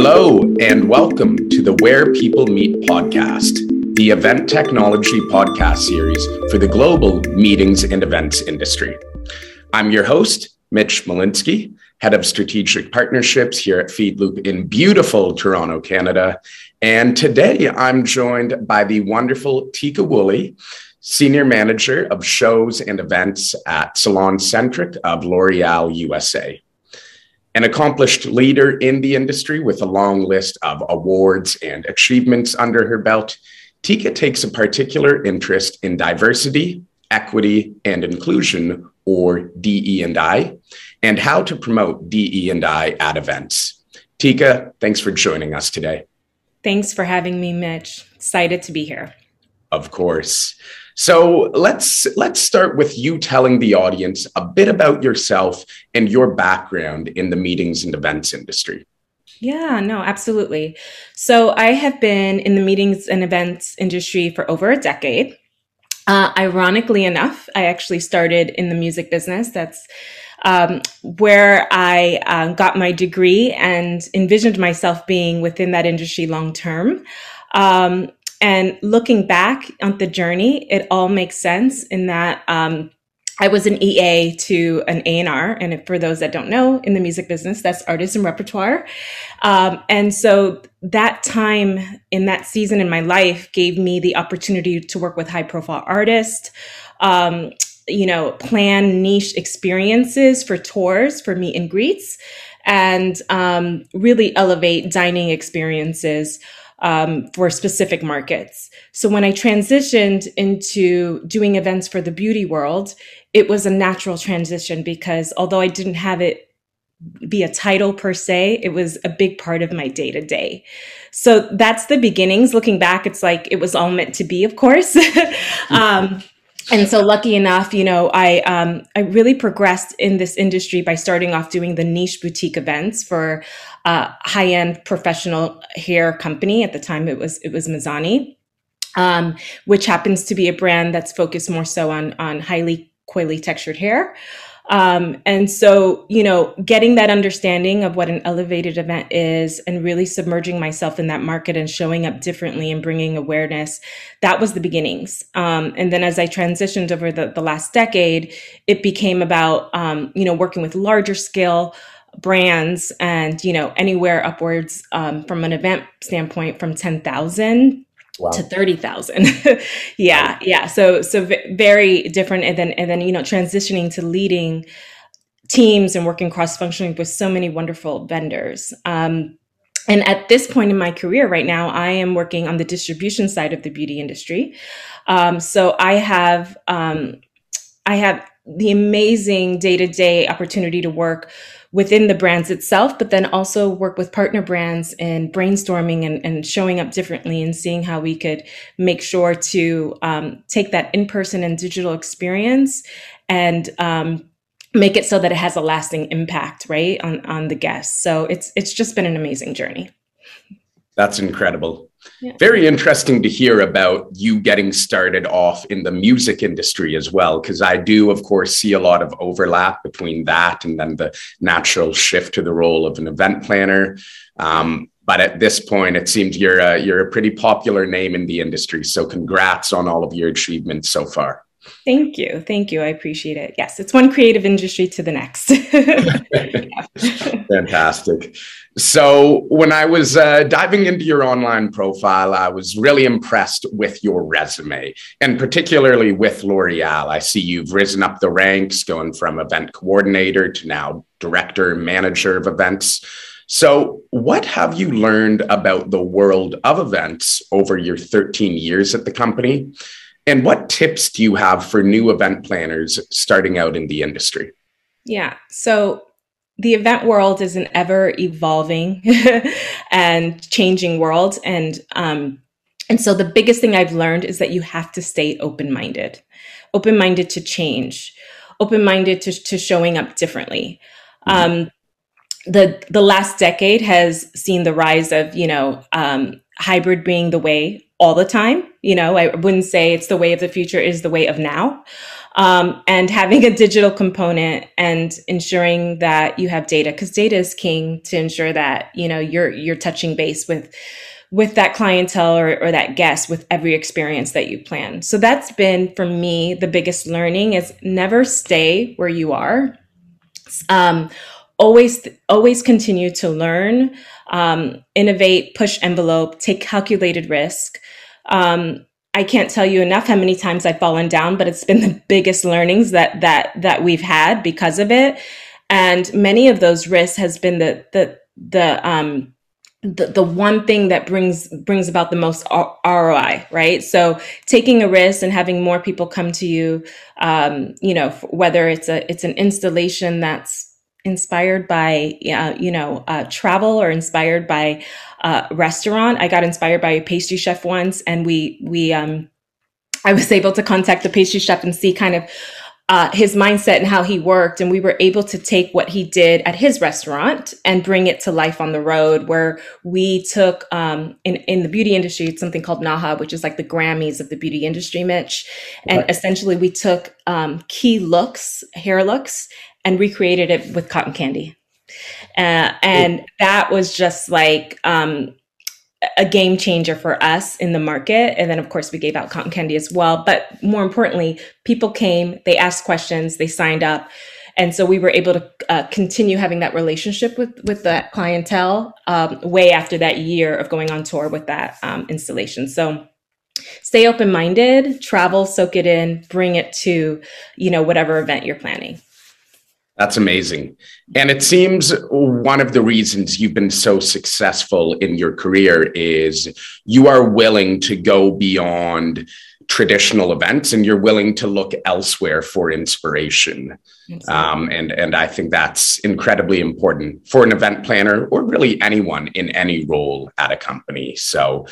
Hello, and welcome to the Where People Meet podcast, the event technology podcast series for the global meetings and events industry. I'm your host, Mitch Malinsky, head of strategic partnerships here at PheedLoop in beautiful Toronto, Canada. And today I'm joined by the wonderful Tika Woolley, senior manager of shows and events at SalonCentric of L'Oreal USA. An accomplished leader in the industry with a long list of awards and achievements under her belt, Tika takes a particular interest in diversity, equity, and inclusion, or DE&I, and how to promote DE&I at events. Tika, thanks for joining us today. Thanks for having me, Mitch. Excited to be here. Of course. So let's let's start with you telling the audience a bit about yourself and your background in the meetings and events industry. Yeah, no, absolutely. So I have been in the meetings and events industry for over a decade. Uh, ironically enough, I actually started in the music business. That's um, where I uh, got my degree and envisioned myself being within that industry long term. Um, and looking back on the journey, it all makes sense in that um, I was an EA to an A&R. And for those that don't know, in the music business, that's artist and repertoire. Um, and so that time in that season in my life gave me the opportunity to work with high profile artists, um, you know, plan niche experiences for tours, for meet and greets, and um, really elevate dining experiences um, for specific markets. So when I transitioned into doing events for the beauty world, it was a natural transition because although I didn't have it be a title per se, it was a big part of my day to day. So that's the beginnings. Looking back, it's like it was all meant to be, of course. um, and so lucky enough you know i um, i really progressed in this industry by starting off doing the niche boutique events for uh, high-end professional hair company at the time it was it was Mizani um, which happens to be a brand that's focused more so on on highly coily textured hair um, and so, you know, getting that understanding of what an elevated event is and really submerging myself in that market and showing up differently and bringing awareness, that was the beginnings. Um, and then as I transitioned over the, the last decade, it became about, um, you know, working with larger scale brands and, you know, anywhere upwards um, from an event standpoint from 10,000 Wow. to 30,000. yeah, yeah. So so v- very different and then and then you know transitioning to leading teams and working cross functioning with so many wonderful vendors. Um, and at this point in my career right now, I am working on the distribution side of the beauty industry. Um, so I have um, I have the amazing day to day opportunity to work within the brands itself, but then also work with partner brands and brainstorming and, and showing up differently and seeing how we could make sure to um, take that in person and digital experience and um, make it so that it has a lasting impact, right, on on the guests. So it's it's just been an amazing journey. That's incredible. Yeah. Very interesting to hear about you getting started off in the music industry as well, because I do, of course, see a lot of overlap between that and then the natural shift to the role of an event planner. Um, but at this point, it seems you're a, you're a pretty popular name in the industry. So, congrats on all of your achievements so far. Thank you. Thank you. I appreciate it. Yes, it's one creative industry to the next. Fantastic. So, when I was uh, diving into your online profile, I was really impressed with your resume and particularly with L'Oreal. I see you've risen up the ranks, going from event coordinator to now director, manager of events. So, what have you learned about the world of events over your 13 years at the company? And what tips do you have for new event planners starting out in the industry? Yeah. So the event world is an ever evolving and changing world. And, um, and so the biggest thing I've learned is that you have to stay open minded, open minded to change, open minded to, to showing up differently. Mm-hmm. Um, the the last decade has seen the rise of you know um, hybrid being the way all the time. You know, I wouldn't say it's the way of the future, is the way of now. um, and having a digital component and ensuring that you have data because data is king to ensure that you know you're you're touching base with with that clientele or, or that guest with every experience that you plan so that's been for me the biggest learning is never stay where you are um, always always continue to learn um, innovate push envelope take calculated risk um, I can't tell you enough how many times I've fallen down, but it's been the biggest learnings that that that we've had because of it. And many of those risks has been the the the um the, the one thing that brings brings about the most ROI, right? So taking a risk and having more people come to you, um, you know, whether it's a it's an installation that's inspired by uh, you know uh, travel or inspired by uh, restaurant. I got inspired by a pastry chef once, and we we um, I was able to contact the pastry chef and see kind of uh, his mindset and how he worked. And we were able to take what he did at his restaurant and bring it to life on the road, where we took um, in in the beauty industry, it's something called NAHA, which is like the Grammys of the beauty industry, Mitch. And right. essentially, we took um, key looks, hair looks, and recreated it with cotton candy. Uh, and that was just like um, a game changer for us in the market. And then, of course, we gave out cotton candy as well. But more importantly, people came, they asked questions, they signed up. And so we were able to uh, continue having that relationship with, with that clientele um, way after that year of going on tour with that um, installation. So stay open minded, travel, soak it in, bring it to, you know, whatever event you're planning. That's amazing. And it seems one of the reasons you've been so successful in your career is you are willing to go beyond traditional events and you're willing to look elsewhere for inspiration. Um, and, and I think that's incredibly important for an event planner or really anyone in any role at a company. So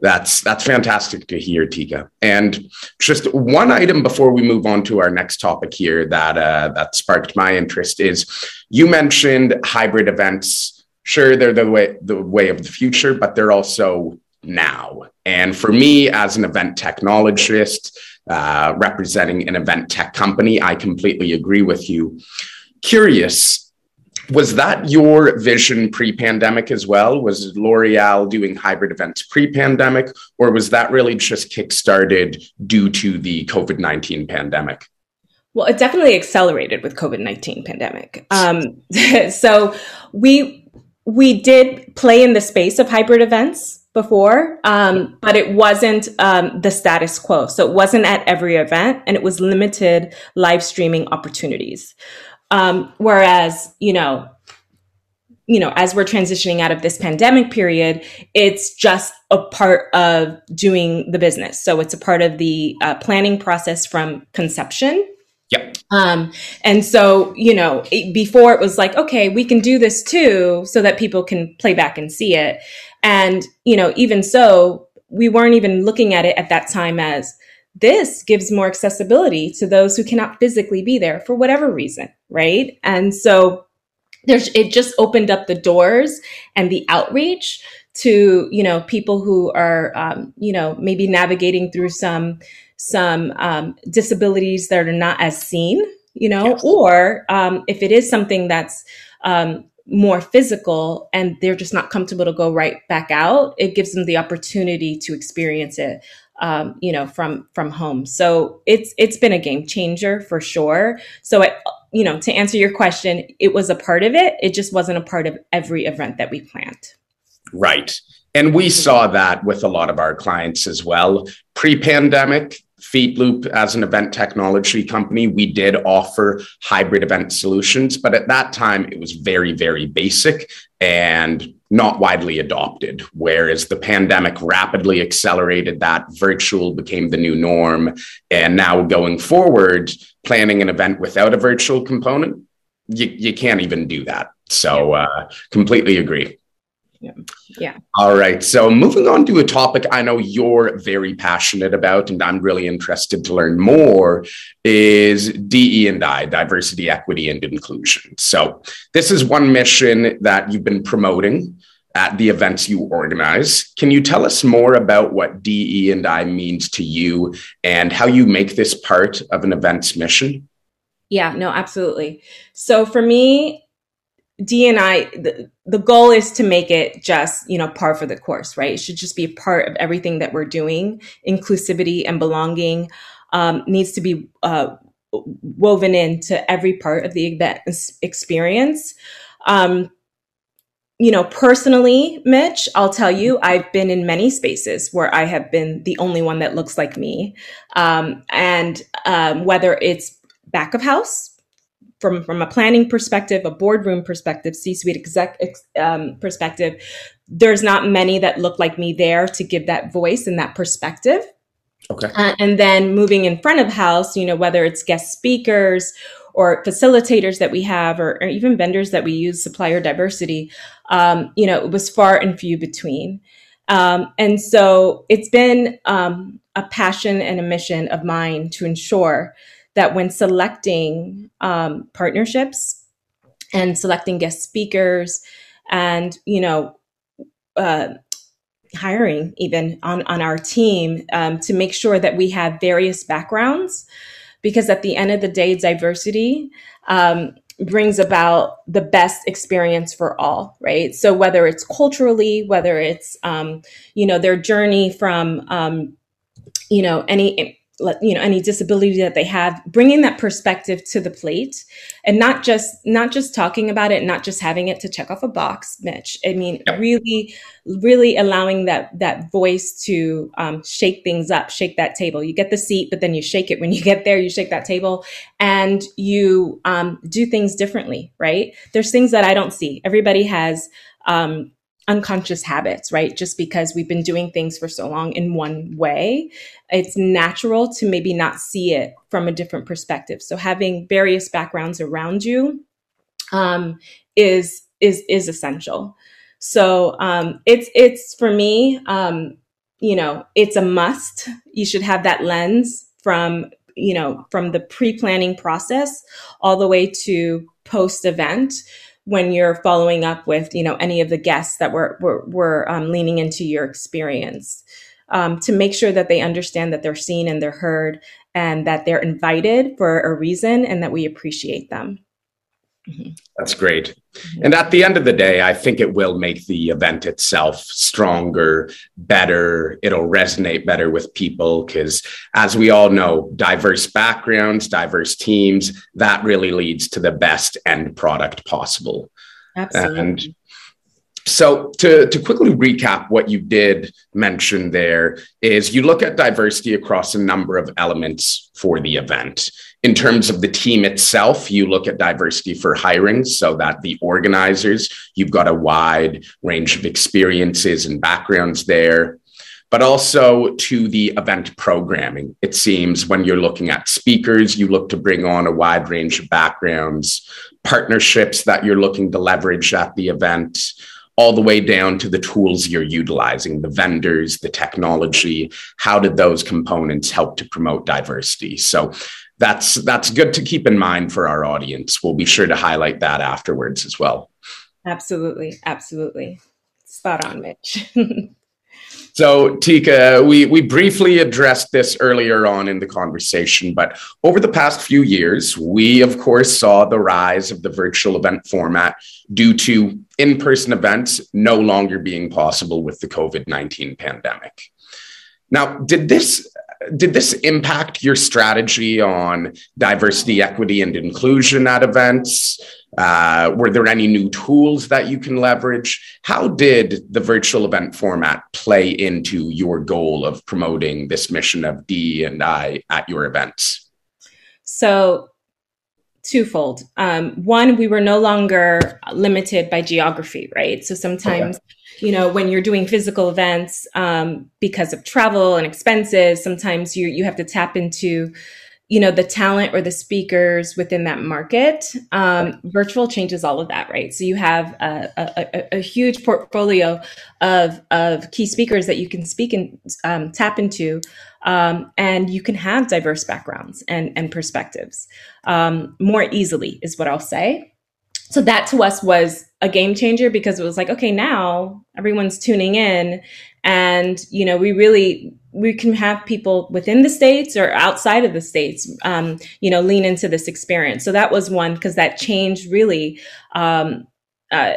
that's that's fantastic to hear, Tika. And just one item before we move on to our next topic here that uh, that sparked my interest is you mentioned hybrid events. Sure, they're the way the way of the future, but they're also now. And for me, as an event technologist uh, representing an event tech company, I completely agree with you. Curious, was that your vision pre-pandemic as well? Was L'Oreal doing hybrid events pre-pandemic, or was that really just kickstarted due to the COVID nineteen pandemic? Well, it definitely accelerated with COVID nineteen pandemic. Um, so we we did play in the space of hybrid events before, um, but it wasn't um, the status quo. So it wasn't at every event, and it was limited live streaming opportunities. Um, whereas, you know, you know, as we're transitioning out of this pandemic period, it's just a part of doing the business. So it's a part of the uh, planning process from conception. Yep. Um, and so, you know, it, before it was like, okay, we can do this too, so that people can play back and see it. And, you know, even so, we weren't even looking at it at that time as, this gives more accessibility to those who cannot physically be there for whatever reason, right? And so there's it just opened up the doors and the outreach to you know people who are um, you know maybe navigating through some some um, disabilities that are not as seen you know yes. or um, if it is something that's um, more physical and they're just not comfortable to go right back out it gives them the opportunity to experience it um, you know, from from home. So it's it's been a game changer for sure. So it, you know, to answer your question, it was a part of it. It just wasn't a part of every event that we planned. Right. And we saw that with a lot of our clients as well. Pre pandemic, PheedLoop, as an event technology company, we did offer hybrid event solutions, but at that time it was very, very basic and not widely adopted. Whereas the pandemic rapidly accelerated that, virtual became the new norm. And now going forward, planning an event without a virtual component, you, you can't even do that. So, uh, completely agree. Yeah. yeah. All right. So moving on to a topic I know you're very passionate about, and I'm really interested to learn more, is DE and I, diversity, equity, and inclusion. So this is one mission that you've been promoting at the events you organize. Can you tell us more about what DE and I means to you and how you make this part of an event's mission? Yeah, no, absolutely. So for me, D and I, the, the goal is to make it just, you know, par for the course, right? It should just be a part of everything that we're doing. Inclusivity and belonging um, needs to be uh, woven into every part of the event experience. Um, you know, personally, Mitch, I'll tell you, I've been in many spaces where I have been the only one that looks like me. Um, and um, whether it's back of house, from, from a planning perspective, a boardroom perspective, C-suite exec um, perspective, there's not many that look like me there to give that voice and that perspective. Okay. Uh, and then moving in front of house, you know, whether it's guest speakers or facilitators that we have, or, or even vendors that we use, supplier diversity, um, you know, it was far and few between. Um, and so it's been um, a passion and a mission of mine to ensure that when selecting um, partnerships and selecting guest speakers and, you know, uh, hiring even on, on our team um, to make sure that we have various backgrounds because at the end of the day, diversity um, brings about the best experience for all, right? So whether it's culturally, whether it's um, you know their journey from um, you know any you know any disability that they have bringing that perspective to the plate and not just not just talking about it not just having it to check off a box mitch. I mean yep. really really allowing that that voice to um, shake things up shake that table. You get the seat but then you shake it. When you get there you shake that table and you um, do things differently right? There's things that i don't see. Everybody has um, unconscious habits, right? Just because we've been doing things for so long in one way, it's natural to maybe not see it from a different perspective. So having various backgrounds around you um, is is is essential. So um, it's it's for me, um, you know, it's a must. You should have that lens from you know from the pre planning process all the way to post event when you're following up with you know any of the guests that were were, were um, leaning into your experience um, to make sure that they understand that they're seen and they're heard and that they're invited for a reason and that we appreciate them Mm-hmm. That's great. And at the end of the day, I think it will make the event itself stronger, better. It'll resonate better with people because, as we all know, diverse backgrounds, diverse teams, that really leads to the best end product possible. Absolutely. And so to, to quickly recap what you did mention there is you look at diversity across a number of elements for the event in terms of the team itself, you look at diversity for hiring so that the organizers, you've got a wide range of experiences and backgrounds there. But also to the event programming. It seems when you're looking at speakers, you look to bring on a wide range of backgrounds, partnerships that you're looking to leverage at the event, all the way down to the tools you're utilizing, the vendors, the technology. How did those components help to promote diversity? So that's that's good to keep in mind for our audience. We'll be sure to highlight that afterwards as well. Absolutely, absolutely. Spot on, Mitch. so, Tika, we, we briefly addressed this earlier on in the conversation, but over the past few years, we of course saw the rise of the virtual event format due to in person events no longer being possible with the COVID 19 pandemic. Now, did this did this impact your strategy on diversity, equity, and inclusion at events? Uh, were there any new tools that you can leverage? How did the virtual event format play into your goal of promoting this mission of D and I at your events? So, twofold. Um, one, we were no longer limited by geography, right? So sometimes okay you know when you're doing physical events um, because of travel and expenses sometimes you you have to tap into you know the talent or the speakers within that market. Um, virtual changes all of that right? So you have a, a, a, huge portfolio of of key speakers that you can speak and um, tap into um, and you can have diverse backgrounds and and perspectives. Um, more easily is what i'll say so that to us was a game changer because it was like, okay, now everyone's tuning in and, you know, we really, we can have people within the states or outside of the states, um, you know, lean into this experience. So that was one because that changed really, um, uh,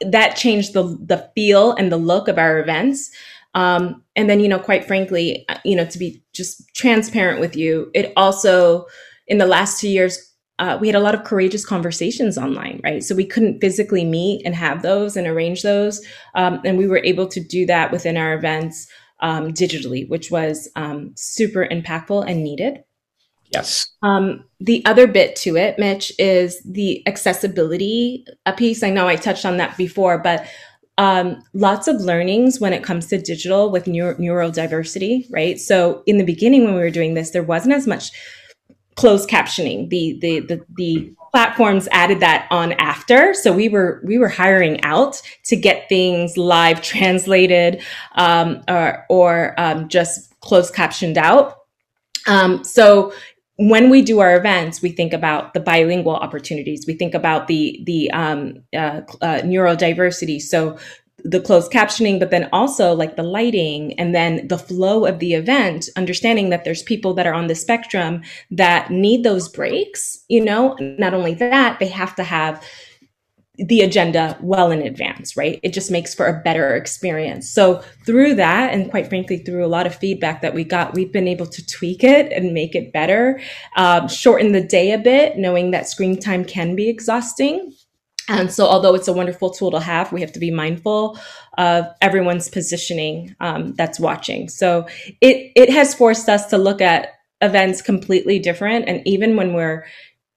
that changed the the feel and the look of our events. Um, and then, you know, quite frankly, uh, you know, to be just transparent with you, it also in the last two years uh, we had a lot of courageous conversations online, right? So we couldn't physically meet and have those and arrange those. Um, and we were able to do that within our events um, digitally, which was um, super impactful and needed. Yes. Um, the other bit to it, Mitch, is the accessibility a piece. I know I touched on that before, but um, lots of learnings when it comes to digital with neuro- neurodiversity, right? So in the beginning, when we were doing this, there wasn't as much closed captioning. The, the the the platforms added that on after, so we were we were hiring out to get things live translated um, or or um, just closed captioned out. Um, so when we do our events, we think about the bilingual opportunities. We think about the the um, uh, uh, neurodiversity. So the closed captioning, but then also like the lighting and then the flow of the event, understanding that there's people that are on the spectrum that need those breaks, you know, not only that, they have to have the agenda well in advance, right? It just makes for a better experience. So through that, and quite frankly, through a lot of feedback that we got, we've been able to tweak it and make it better, um, shorten the day a bit, knowing that screen time can be exhausting and so, although it's a wonderful tool to have, we have to be mindful of everyone's positioning um, that's watching. So, it it has forced us to look at events completely different. And even when we're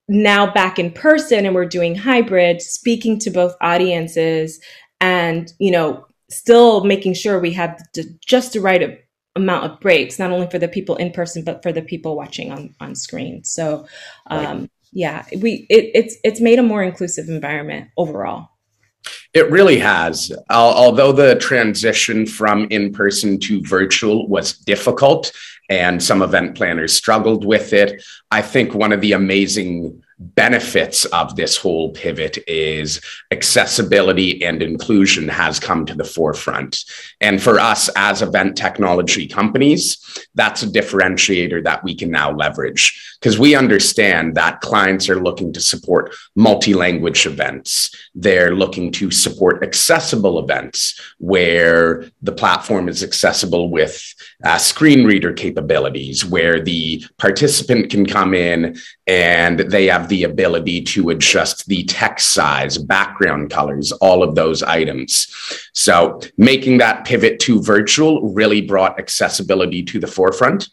now back in person and we're doing hybrid, speaking to both audiences, and you know, still making sure we have just the right amount of breaks, not only for the people in person, but for the people watching on on screen. So. Um, yeah, we it, it's it's made a more inclusive environment overall. It really has. Although the transition from in person to virtual was difficult and some event planners struggled with it, I think one of the amazing benefits of this whole pivot is accessibility and inclusion has come to the forefront. And for us as event technology companies, that's a differentiator that we can now leverage because we understand that clients are looking to support multi language events. They're looking to support accessible events where the platform is accessible with uh, screen reader capabilities, where the participant can come in and they have the ability to adjust the text size, background colors, all of those items. So making that pivot to virtual really brought accessibility to the forefront,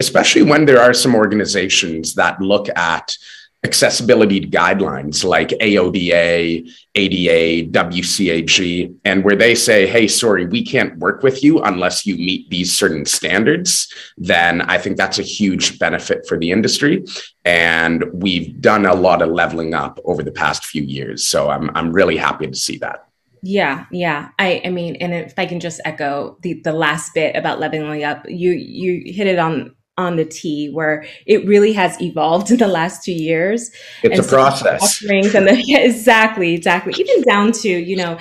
especially when there are some organizations that look at accessibility guidelines like AODA, ADA, WCAG, and where they say, hey, sorry, we can't work with you unless you meet these certain standards, then I think that's a huge benefit for the industry. And we've done a lot of leveling up over the past few years. So I'm, I'm really happy to see that. Yeah, yeah. I, I mean, and if I can just echo the, the last bit about leveling up, you you hit it on on the T where it really has evolved in the last two years. It's and a so process. And the, yeah, exactly, exactly. Even down to, you know,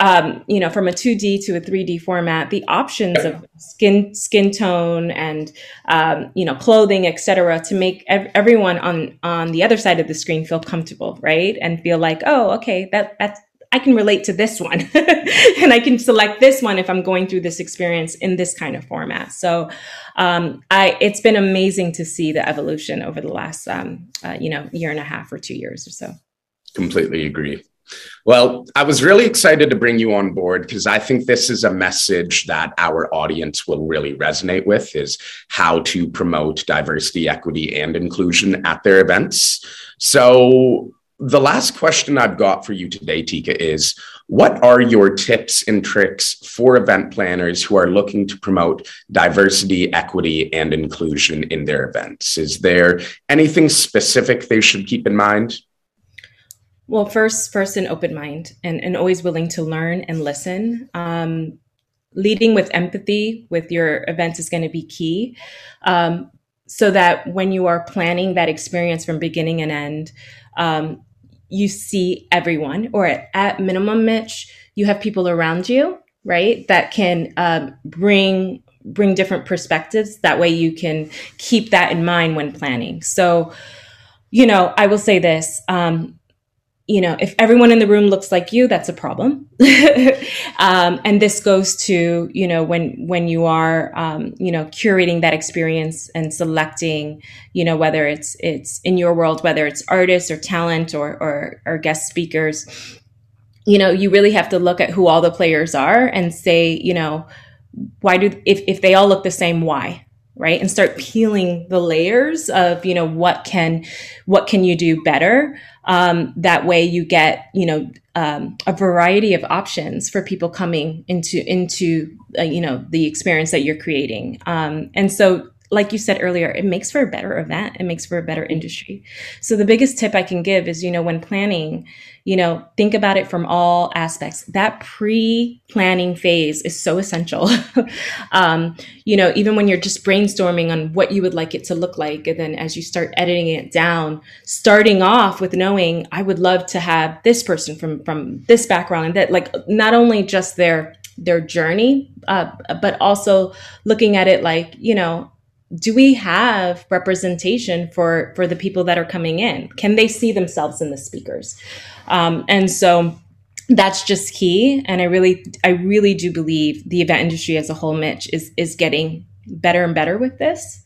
um, you know, from a 2D to a 3D format, the options of skin, skin tone and, um, you know, clothing, etc., to make ev- everyone on, on the other side of the screen feel comfortable, right? And feel like, oh, okay, that, that's, I can relate to this one and I can select this one if I'm going through this experience in this kind of format. So, um, I, it's been amazing to see the evolution over the last, um, uh, you know, year and a half or two years or so. Completely agree. Well, I was really excited to bring you on board because I think this is a message that our audience will really resonate with is how to promote diversity, equity, and inclusion at their events. So the last question I've got for you today, Tika, is what are your tips and tricks for event planners who are looking to promote diversity, equity, and inclusion in their events? Is there anything specific they should keep in mind? Well, first, first an open mind and, and always willing to learn and listen. Um, leading with empathy with your events is going to be key. Um, so that when you are planning that experience from beginning and end, um, you see everyone, or at, at minimum, Mitch, you have people around you, right, that can um, bring bring different perspectives. That way, you can keep that in mind when planning. So, you know, I will say this. Um, you know, if everyone in the room looks like you, that's a problem. um, and this goes to, you know, when when you are, um, you know, curating that experience and selecting, you know, whether it's it's in your world, whether it's artists or talent or or, or guest speakers, you know, you really have to look at who all the players are and say, you know, why do if if they all look the same, why? Right? And start peeling the layers of you know what can what can you do better? Um, that way you get you know um, a variety of options for people coming into into uh, you know the experience that you're creating. Um, and so like you said earlier, it makes for a better event. It makes for a better industry. So the biggest tip I can give is, you know, when planning, you know, think about it from all aspects. That pre-planning phase is so essential. um, you know, even when you're just brainstorming on what you would like it to look like, and then as you start editing it down, starting off with knowing I would love to have this person from from this background and that, like, not only just their their journey, uh, but also looking at it like, you know, do we have representation for for the people that are coming in? Can they see themselves in the speakers? Um, and so that's just key. And i really i really do believe the event industry as a whole mitch is is getting better and better with this.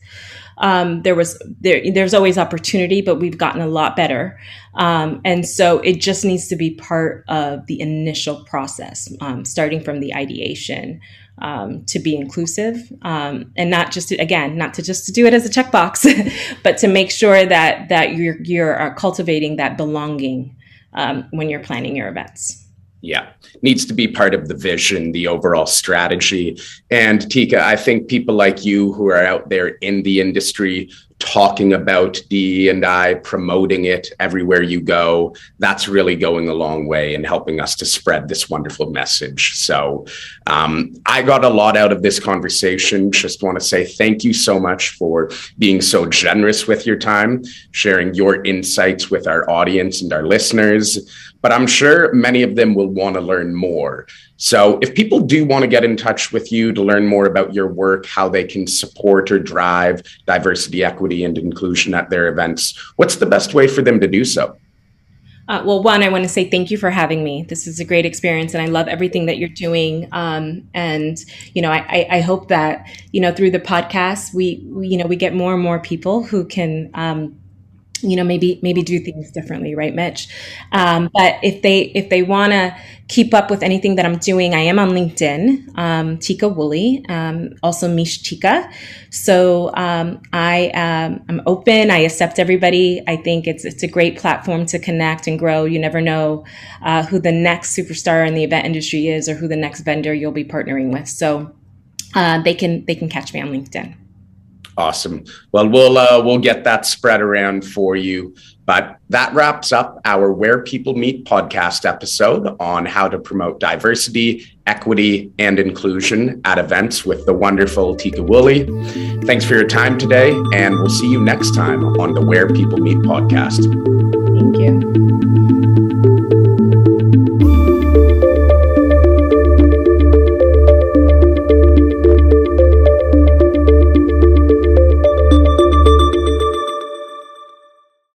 Um, there was there there's always opportunity but we've gotten a lot better. Um, and so it just needs to be part of the initial process um, starting from the ideation um, to be inclusive um, and not just to, again not to just to do it as a checkbox but to make sure that that you're you're uh, cultivating that belonging um, when you're planning your events. Yeah. Needs to be part of the vision the overall strategy. And tika i think people like you who are out there in the industry talking about D and I, promoting it everywhere you go. That's really going a long way in helping us to spread this wonderful message. So um, I got a lot out of this conversation. Just want to say thank you so much for being so generous with your time, sharing your insights with our audience and our listeners. But I'm sure many of them will want to learn more. So, if people do want to get in touch with you to learn more about your work, how they can support or drive diversity, equity, and inclusion at their events, what's the best way for them to do so? Uh, well, one, I want to say thank you for having me. This is a great experience, and I love everything that you're doing. Um, and you know, I, I, hope that you know through the podcast, we, we, you know we get more and more people who can um, you know maybe maybe do things differently right mitch? Um, but if they if they want to keep up with anything that i'm doing i am on linkedin um, tika woolley um, also mish tika. So um, i um, i'm open i accept everybody. I think it's it's a great platform to connect and grow. You never know uh, who the next superstar in the event industry is or who the next vendor you'll be partnering with. So uh, they can they can catch me on linkedin Awesome. Well, we'll uh, we'll get that spread around for you. But that wraps up our Where People Meet podcast episode on how to promote diversity, equity, and inclusion at events with the wonderful Tika Woolley. Thanks for your time today, and we'll see you next time on the Where People Meet podcast. Thank you.